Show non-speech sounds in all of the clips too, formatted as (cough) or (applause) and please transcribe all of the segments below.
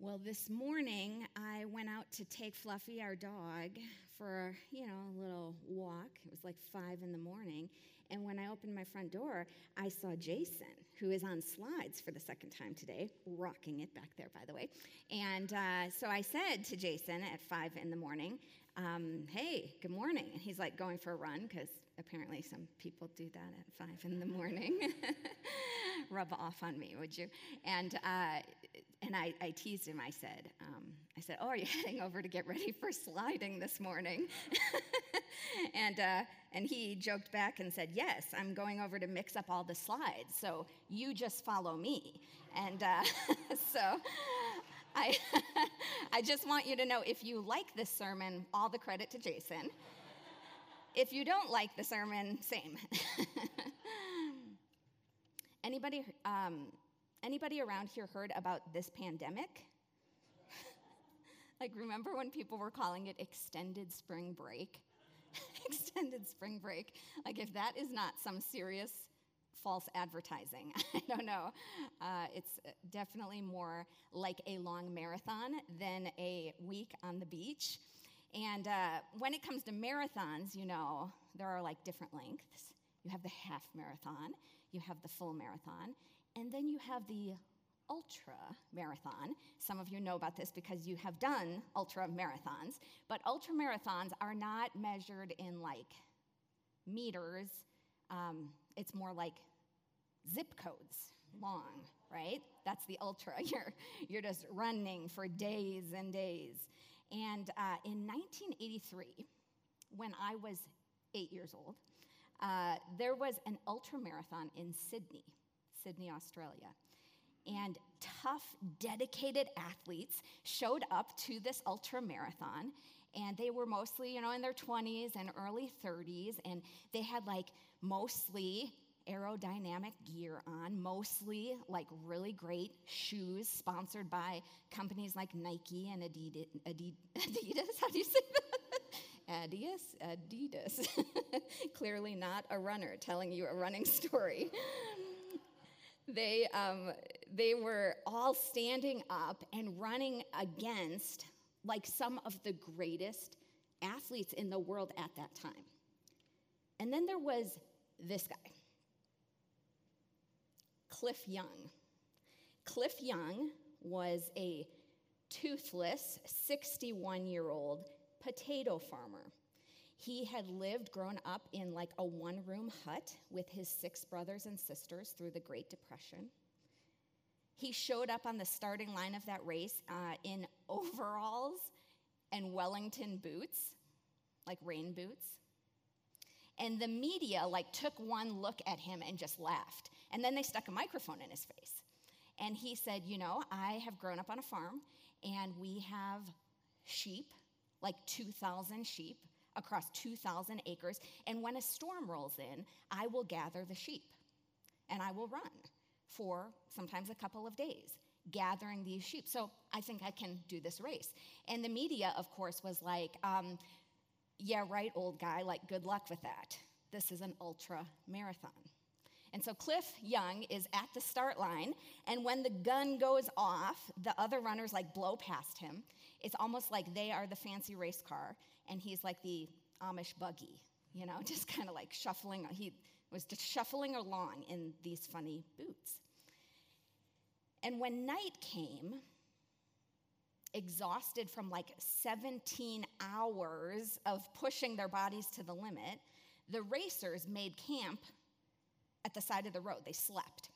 Well, this morning I went out to take Fluffy, our dog, for, you know, a little walk. It was like five in the morning. And when I opened my front door, I saw Jason, who is on slides for the second time today, rocking it back there, by the way. And uh, so I said to Jason at five in the morning, um, Hey, good morning. And he's like going for a run because apparently some people do that at five in the morning. (laughs) Rub off on me, would you? And, uh, and I, I teased him. I said, um, I said, "Oh, are you (laughs) heading over to get ready for sliding this morning?" (laughs) and uh, and he joked back and said, "Yes, I'm going over to mix up all the slides. So you just follow me." And uh, (laughs) so. I, I just want you to know if you like this sermon, all the credit to Jason. If you don't like the sermon, same. Anybody, um, anybody around here heard about this pandemic? (laughs) like, remember when people were calling it extended spring break? (laughs) extended spring break. Like, if that is not some serious false advertising, (laughs) I don't know. Uh, it's definitely more like a long marathon than a week on the beach. And uh, when it comes to marathons, you know, there are like different lengths. You have the half marathon, you have the full marathon, and then you have the ultra marathon. Some of you know about this because you have done ultra marathons, but ultra marathons are not measured in like meters, um, it's more like zip codes long, right? That's the ultra. (laughs) You're, you're just running for days and days. And uh, in 1983, when I was eight years old, uh, there was an ultra marathon in Sydney, Sydney, Australia. And tough, dedicated athletes showed up to this ultra marathon, and they were mostly, you know, in their 20s and early 30s, and they had like mostly aerodynamic gear on, mostly like really great shoes sponsored by companies like Nike and Adidas. (laughs) Adidas, how do you say that? Adidas? Adidas. (laughs) Clearly not a runner telling you a running (laughs) story. they, um, they were all standing up and running against like some of the greatest athletes in the world at that time. And then there was this guy. Cliff Young. Cliff Young was a toothless 61 year old potato farmer. He had lived, grown up in like a one room hut with his six brothers and sisters through the Great Depression. He showed up on the starting line of that race uh, in (laughs) overalls and Wellington boots, like rain boots. And the media like took one look at him and just laughed. And then they stuck a microphone in his face. And he said, "You know, I have grown up on a farm and we have sheep, like 2,000 sheep across 2,000 acres, and when a storm rolls in, I will gather the sheep and I will run for sometimes a couple of days gathering these sheep. So I think I can do this race. And the media, of course, was like, um, yeah, right, old guy, like, good luck with that. This is an ultra marathon. And so Cliff Young is at the start line, and when the gun goes off, the other runners like blow past him. It's almost like they are the fancy race car, and he's like the Amish buggy, you know, (laughs) just kind of like shuffling. He was just shuffling along in these funny boots. And when night came, exhausted from like 17 hours of pushing their bodies to the limit, the racers made camp at the side of the road. They slept.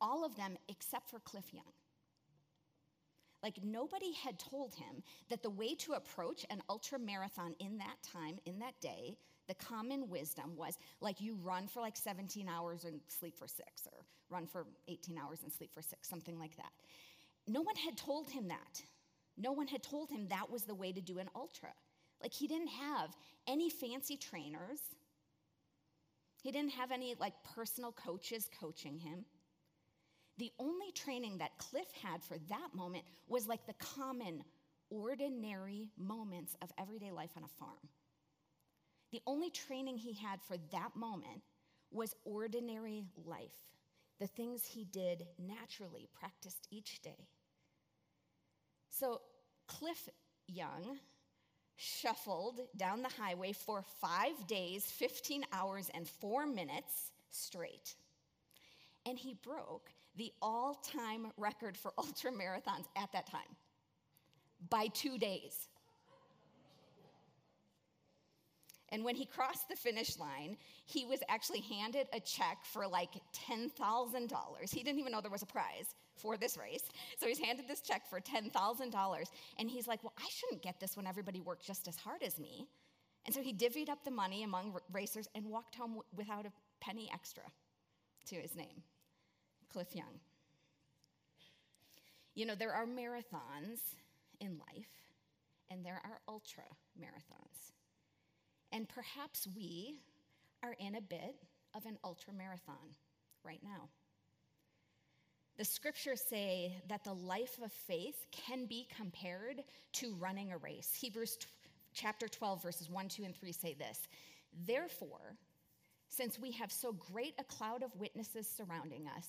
All of them except for Cliff Young. Like nobody had told him that the way to approach an ultra marathon in that time, in that day, the common wisdom was like you run for like 17 hours and sleep for six, or run for 18 hours and sleep for six, something like that. No one had told him that. No one had told him that was the way to do an ultra. Like he didn't have any fancy trainers. He didn't have any like personal coaches coaching him. The only training that Cliff had for that moment was like the common, ordinary moments of everyday life on a farm. The only training he had for that moment was ordinary life, the things he did naturally, practiced each day. So Cliff Young shuffled down the highway for five days, 15 hours, and four minutes straight. And he broke the all time record for (laughs) ultra marathons at that time by two days. And when he crossed the finish line, he was actually handed a check for like $10,000. He didn't even know there was a prize for this race. So he's handed this check for $10,000. And he's like, Well, I shouldn't get this when everybody worked just as hard as me. And so he divvied up the money among racers and walked home without a penny extra to his name Cliff Young. You know, there are marathons in life, and there are ultra marathons. And perhaps we are in a bit of an ultra marathon right now. The scriptures say that the life of faith can be compared to running a race. Hebrews t- chapter 12, verses 1, 2, and 3 say this Therefore, since we have so great a cloud of witnesses surrounding us,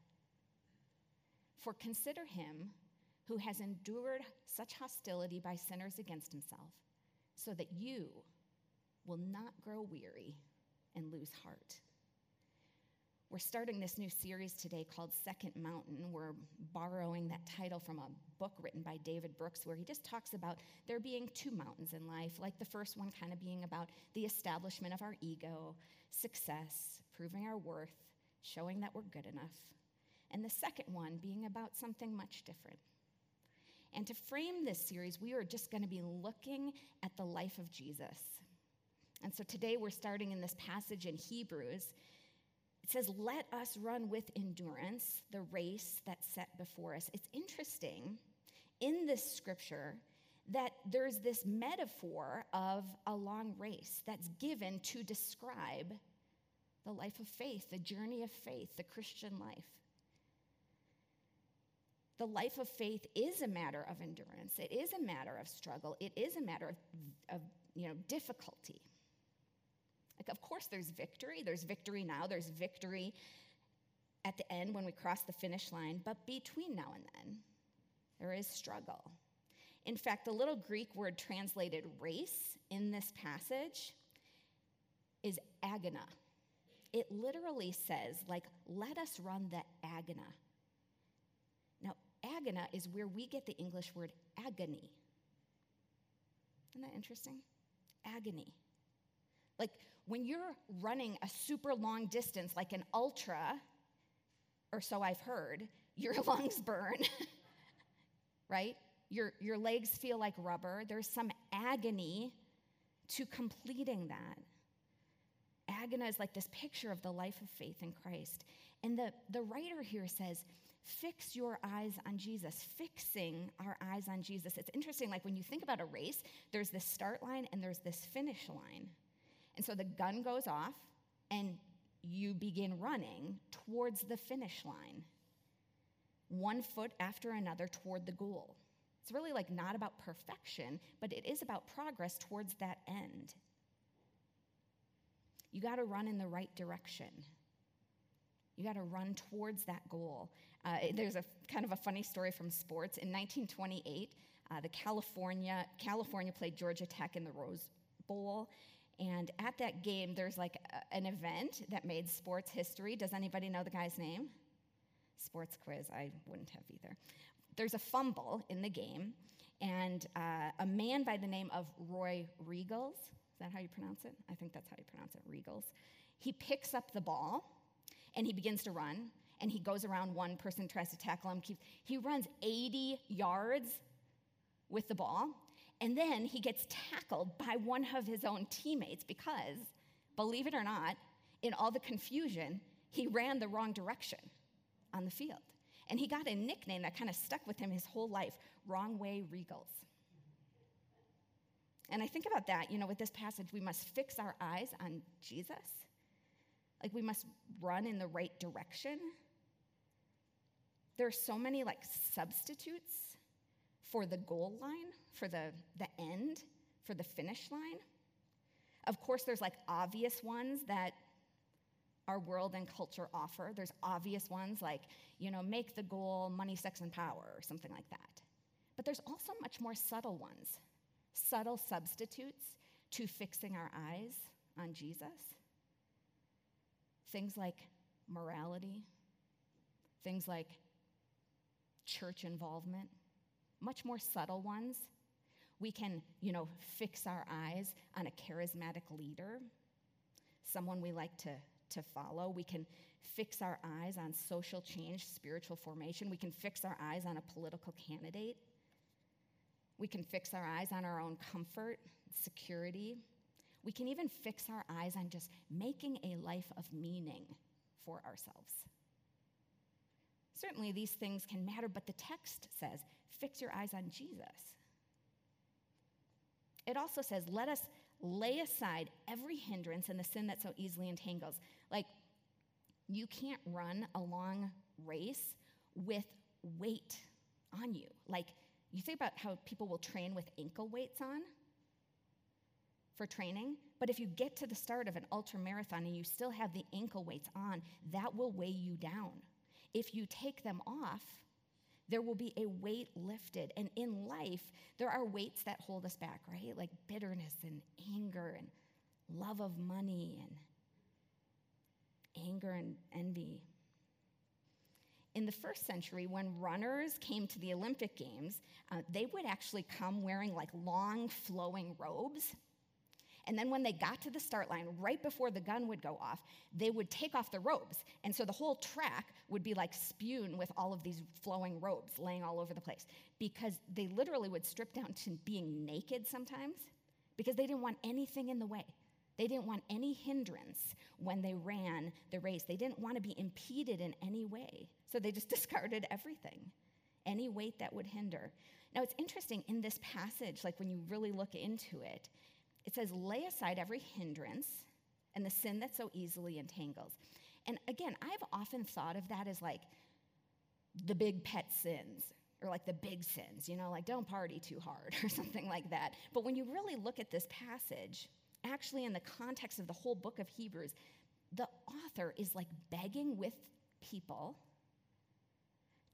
For consider him who has endured such hostility by sinners against himself, so that you will not grow weary and lose heart. We're starting this new series today called Second Mountain. We're borrowing that title from a book written by David Brooks where he just talks about there being two mountains in life, like the first one kind of being about the establishment of our ego, success, proving our worth, showing that we're good enough, and the second one being about something much different. And to frame this series, we are just going to be looking at the life of Jesus and so today we're starting in this passage in Hebrews. It says, Let us run with endurance the race that's set before us. It's interesting in this scripture that there's this metaphor of a long race that's given to describe the life of faith, the journey of faith, the Christian life. The life of faith is a matter of endurance. It is a matter of struggle. It is a matter of, of you know, difficulty. Like, of course, there's victory. There's victory now. There's victory at the end when we cross the finish line. But between now and then, there is struggle. In fact, the little Greek word translated race in this passage is agona. It literally says, like, let us run the agona. Agona is where we get the English word agony. Isn't that interesting? Agony. Like, when you're running a super long distance, like an ultra, or so I've heard, (laughs) your lungs burn, (laughs) right? Your, your legs feel like rubber. There's some agony to completing that. Agony is like this picture of the life of faith in Christ. And the, the writer here says, fix your eyes on Jesus, fixing our eyes on Jesus. It's interesting, like when you think about a race, there's this start line and there's this finish line. And so the gun goes off, and you begin running towards the finish line, one foot after another toward the goal. It's really like not about perfection, but it is about progress towards that end. You got to run in the right direction. You got to run towards that goal. Uh, there's a kind of a funny story from sports. In 1928, uh, the California California played Georgia Tech in the Rose Bowl, and at that game, there's like a, an event that made sports history. Does anybody know the guy's name? Sports quiz, I wouldn't have either. There's a fumble in the game, and uh, a man by the name of Roy Riegels, is that how you pronounce it? I think that's how you pronounce it, Riegels. He picks up the ball and he begins to run, and he goes around one person, tries to tackle him. He runs 80 yards with the ball, and then he gets tackled by one of his own teammates because, believe it or not, in all the confusion, he ran the wrong direction on the field. And he got a nickname that kind of stuck with him his whole life Wrong Way Riegels. And I think about that, you know, with this passage, we must fix our eyes on Jesus. Like we must run in the right direction. There are so many like substitutes for the goal line, for the, the end, for the finish line. Of course, there's like obvious ones that our world and culture offer. There's obvious ones like, you know, make the goal money, sex, and power, or something like that. But there's also much more subtle ones, subtle substitutes to fixing our eyes on Jesus. Things like morality, things like church involvement, much more subtle ones. We can, you know, fix our eyes on a charismatic leader, someone we like to, to follow. We can fix our eyes on social change, spiritual formation. We can fix our eyes on a political candidate. We can fix our eyes on our own comfort, security. We can even fix our eyes on just making a life of meaning for ourselves. Certainly, these things can matter, but the text says fix your eyes on Jesus. It also says, let us lay aside every hindrance and the sin that so easily entangles. Like, you can't run a long race with weight on you. Like, you think about how people will train with ankle weights on for training, but if you get to the start of an ultra marathon and you still have the ankle weights on, that will weigh you down. If you take them off, there will be a weight lifted. And in life, there are weights that hold us back, right? Like bitterness and anger and love of money and anger and envy. In the first century, when runners came to the Olympic Games, uh, they would actually come wearing like long flowing robes and then when they got to the start line, right before the gun would go off, they would take off the robes. And so the whole track would be like spewn with all of these flowing robes laying all over the place because they literally would strip down to being naked sometimes because they didn't want anything in the way. They didn't want any hindrance when they ran the race. They didn't want to be impeded in any way. So they just (laughs) discarded everything, any weight that would hinder. Now, it's interesting in this passage, like when you really look into it, it says, lay aside every hindrance and the sin that so easily entangles. And again, I've often thought of that as like the big pet sins or like the big sins, you know, like don't party too hard (laughs) or something like that. But when you really look at this passage, actually in the context of the whole book of Hebrews, the author is like begging with people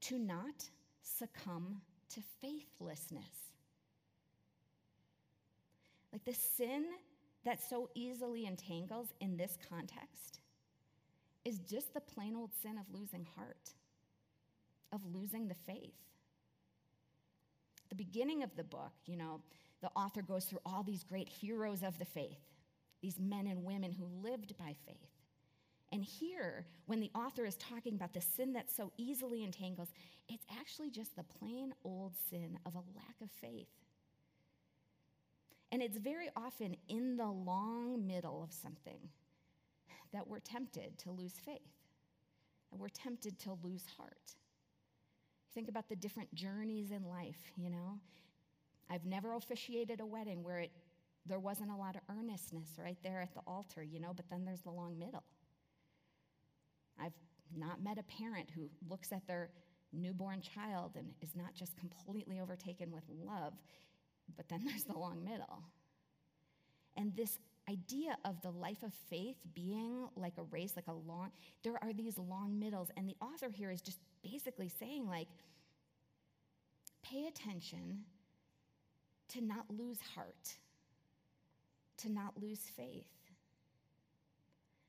to not succumb to faithlessness. Like the sin that so easily entangles in this context is just the plain old sin of losing heart, of losing the faith. The beginning of the book, you know, the author goes through all these great heroes of the faith, these men and women who lived by faith. And here, when the author is talking about the sin that so easily entangles, it's actually just the plain old sin of a lack of faith. And it's very often in the long middle of something that we're tempted to lose faith, that we're tempted to lose heart. Think about the different journeys in life, you know? I've never officiated a wedding where it, there wasn't a lot of earnestness right there at the altar, you know, but then there's the long middle. I've not met a parent who looks at their newborn child and is not just completely overtaken with love but then (laughs) there's the long middle. And this idea of the life of faith being like a race, like a long, there are these long middles. And the author here is just basically saying, like, pay attention to not lose heart, to not lose faith.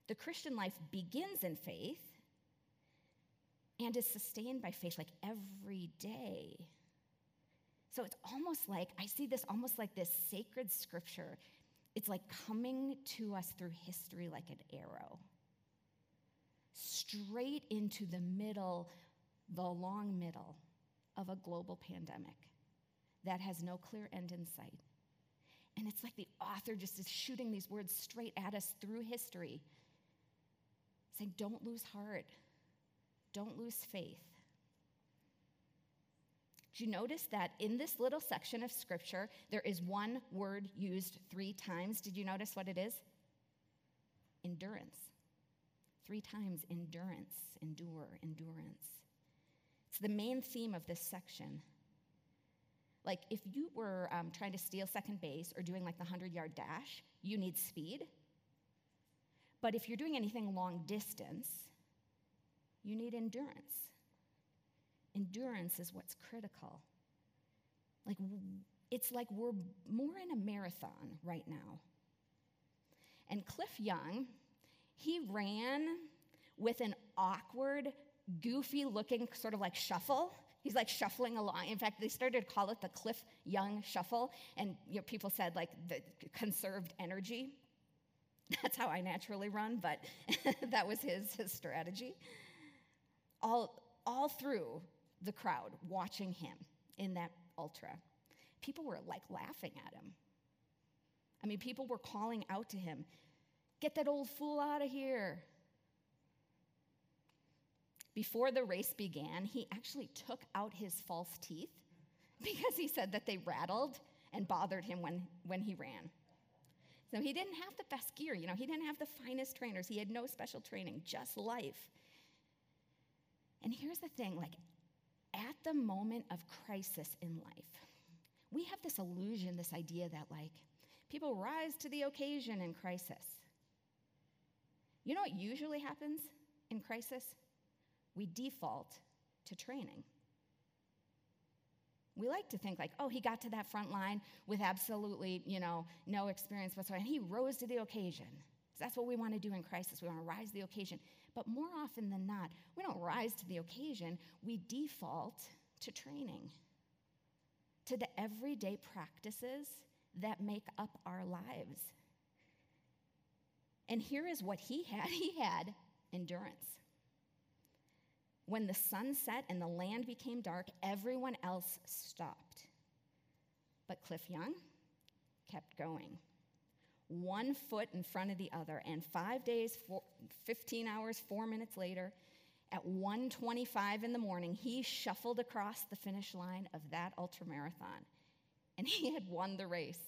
The Christian life begins in faith and is sustained by faith like every day. So it's almost like, I see this almost like this sacred scripture. It's like coming to us through history like an arrow, straight into the middle, the long middle of a global pandemic that has no clear end in sight. And it's like the author just is shooting these words straight at us through history, saying, Don't lose heart, don't lose faith. Do you notice that in this little section of scripture, there is one word used three times? Did you notice what it is? Endurance. Three times endurance, endure, endurance. It's the main theme of this section. Like if you were um, trying to steal second base or doing like the 100 yard dash, you need speed. But if you're doing anything long distance, you need endurance. Endurance is what's critical. Like, it's like we're more in a marathon right now. And Cliff Young, he ran with an awkward, goofy looking sort of like shuffle. He's like shuffling along. In fact, they started to call it the Cliff Young shuffle, and you know, people said like the conserved energy. (laughs) That's how I naturally run, but (laughs) that was his, his strategy. All, all through the crowd watching him in that ultra, people were like laughing at him. I mean, people were calling out to him, Get that old fool out of here. Before the race began, he actually took out his false teeth (laughs) because he said that they rattled and bothered him when, when he ran. So he didn't have the best gear, you know, he didn't have the finest trainers. He had no special training, just life. And here's the thing like at the moment of crisis in life, we have this illusion, this idea that like people rise to the occasion in crisis. You know what usually happens in crisis? We default to training. We like to think like, oh, he got to that front line with absolutely, you know, no experience whatsoever, and he rose to the occasion. That's what we want to do in crisis. We want to rise to the occasion. But more often than not, we don't rise to the occasion, we default to training, to the everyday practices that make up our lives. And here is what he had (laughs) he had endurance. When the sun set and the land became dark, everyone else stopped. But Cliff Young kept going one foot in front of the other. And five days, four, 15 hours, four minutes later, at 1:25 in the morning, he shuffled across the finish line of that ultramarathon, and he had won the race.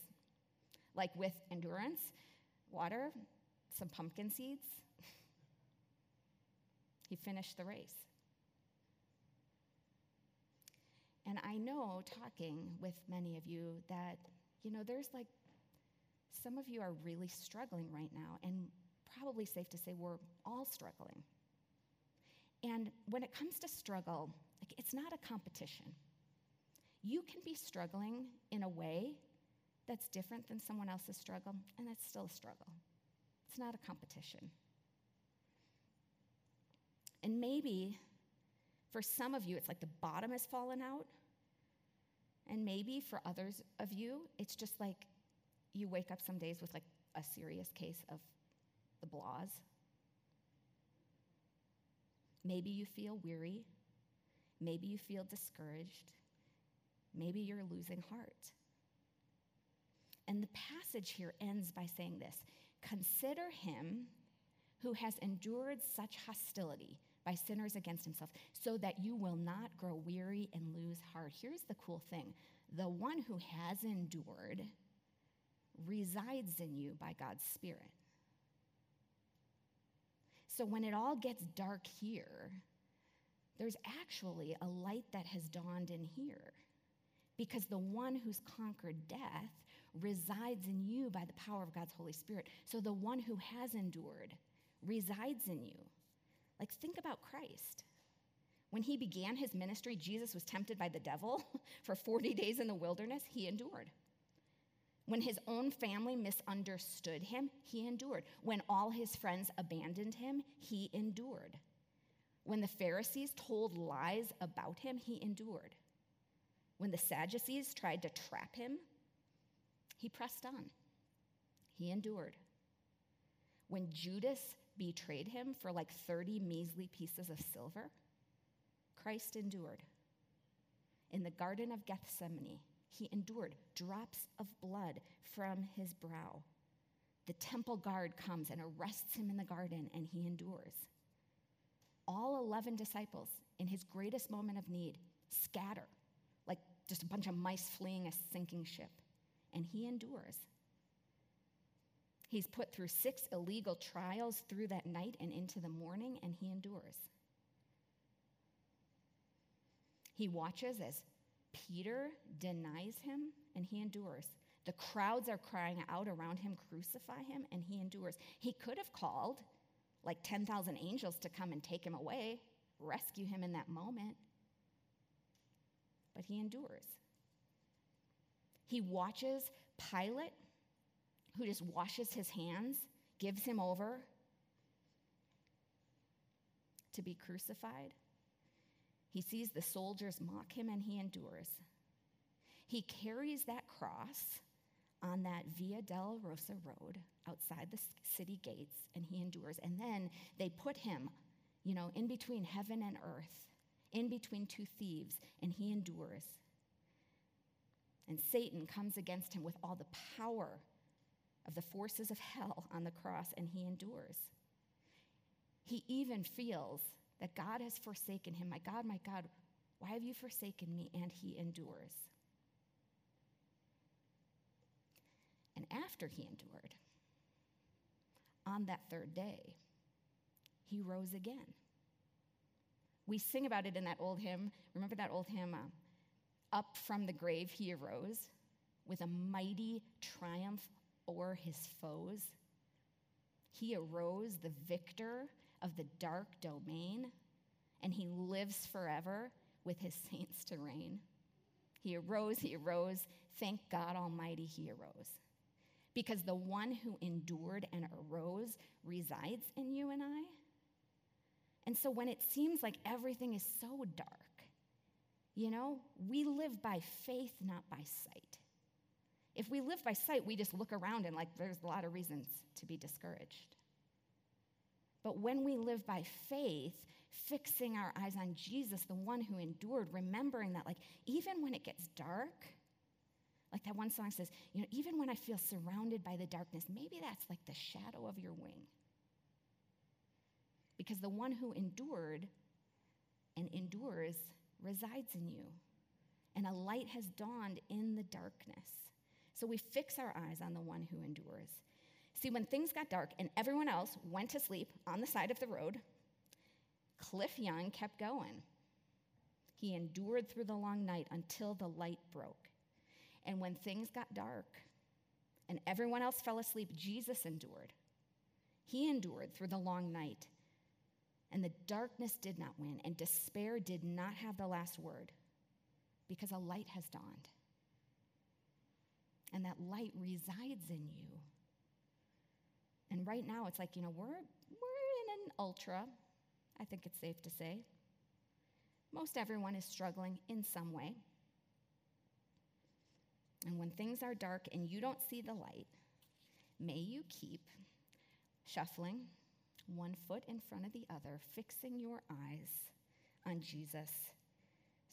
Like with endurance, water, some pumpkin seeds. (laughs) he finished the race. And I know, talking with many of you, that, you know, there's like some of you are really struggling right now, and probably safe to say we're all struggling. And when it comes to struggle, like it's not a competition. You can be struggling in a way that's different than someone else's struggle, and that's still a struggle. It's not a competition. And maybe for some of you, it's like the bottom has fallen out. And maybe for others of you, it's just like you wake up some days with like a serious case of the blahs. Maybe you feel weary. Maybe you feel discouraged. Maybe you're losing heart. And the passage here ends by saying this Consider him who has endured such hostility by sinners against himself, so that you will not grow weary and lose heart. Here's the cool thing the one who has endured resides in you by God's Spirit. So when it all gets dark here, there's actually a light that has dawned in here. Because the one who's conquered death resides in you by the power of God's Holy Spirit. So the one who has endured resides in you. Like, think about Christ. When he began his ministry, Jesus was tempted by the devil (laughs) for 40 days in the wilderness. He endured. When his own family misunderstood him, he endured. When all his friends abandoned him, he endured. When the Pharisees told lies about him, he endured. When the Sadducees tried to trap him, he pressed on. He endured. When Judas betrayed him for like 30 measly pieces of silver, Christ endured. In the Garden of Gethsemane, he endured drops of blood from his brow. The temple guard comes and arrests him in the garden, and he endures. All 11 disciples, in his greatest moment of need, scatter, like just a bunch of mice fleeing a sinking ship. And he endures. He's put through six illegal trials through that night and into the morning, and he endures. He watches as Peter denies him, and he endures. The crowds are crying out around him, crucify him, and he endures. He could have called like 10,000 angels to come and take him away, rescue him in that moment, but he endures. He watches Pilate, who just washes his hands, gives him over to be crucified. He sees the soldiers mock him and he endures. He carries that cross on that Via Dolorosa Road outside the city gates and he endures. And then they put him, you know, in between heaven and earth, in between two thieves, and he endures. And Satan comes against him with all the power of the forces of hell on the cross, and he endures. He even feels that God has forsaken him. My God, my God, why have you forsaken me? And he endures. And after he endured, on that third day, he rose again. We sing about it in that old hymn. Remember that old hymn, uh, Up from the grave he arose with a mighty triumph o'er his foes. He arose the victor of the dark domain, and he lives forever with his (laughs) saints to reign. He arose, he arose. Thank God Almighty, he arose. Because the one who endured and arose resides in you and I. And so when it seems like everything is so dark, you know, we live by faith, not by sight. If we live by sight, we just look around and, like, there's a lot of reasons to be discouraged. But when we live by faith, fixing our eyes on Jesus, the one who endured, remembering that, like, even when it gets dark, like that one song says, you know, even when I feel surrounded by the darkness, maybe that's like the shadow of your wing. Because the one who endured and endures resides in you, and a light has dawned in the darkness. So we fix our eyes on the one who endures. See, when things got dark and everyone else went to sleep on the side of the road, Cliff Young kept going. He endured through the long night until the light broke. And when things got dark and everyone else fell asleep, Jesus endured. He endured through the long night. And the darkness did not win, and despair did not have the last word because a light has dawned. And that light resides in you. And right now, it's like, you know, we're, we're in an ultra, I think it's safe to say. Most everyone is struggling in some way. And when things are dark and you don't see the light, may you keep shuffling one foot in front of the other, fixing your eyes on Jesus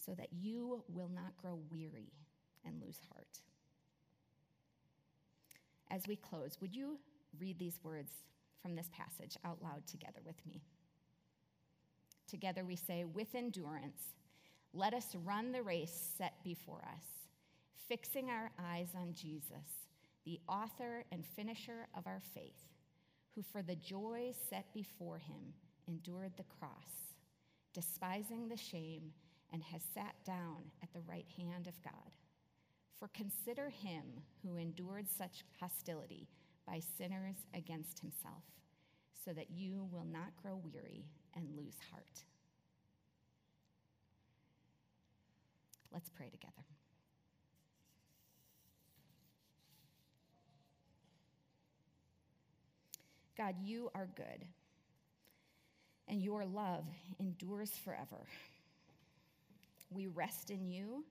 so that you will not grow weary and lose heart. As we close, would you read these words from this passage out loud together with me? Together we say, with endurance, let us run the race set before us fixing our eyes on Jesus, the author and finisher of our faith, who for the joy set before him endured the cross, despising the shame, and has sat down at the right hand of God. For consider him who endured such hostility by sinners against himself, so that you will not grow weary and lose heart. Let's pray together. God, you are good, and your love endures forever. We rest in you,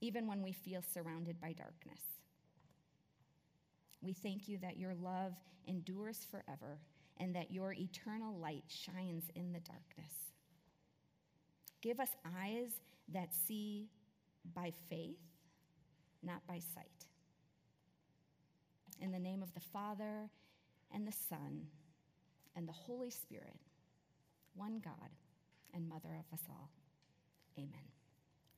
even when we feel surrounded by darkness. We thank you that your love endures forever and that your eternal light shines in the darkness. Give us eyes that see by faith, not by sight. In the name of the Father, and the Son, and the Holy Spirit, one God and Mother of us all. Amen.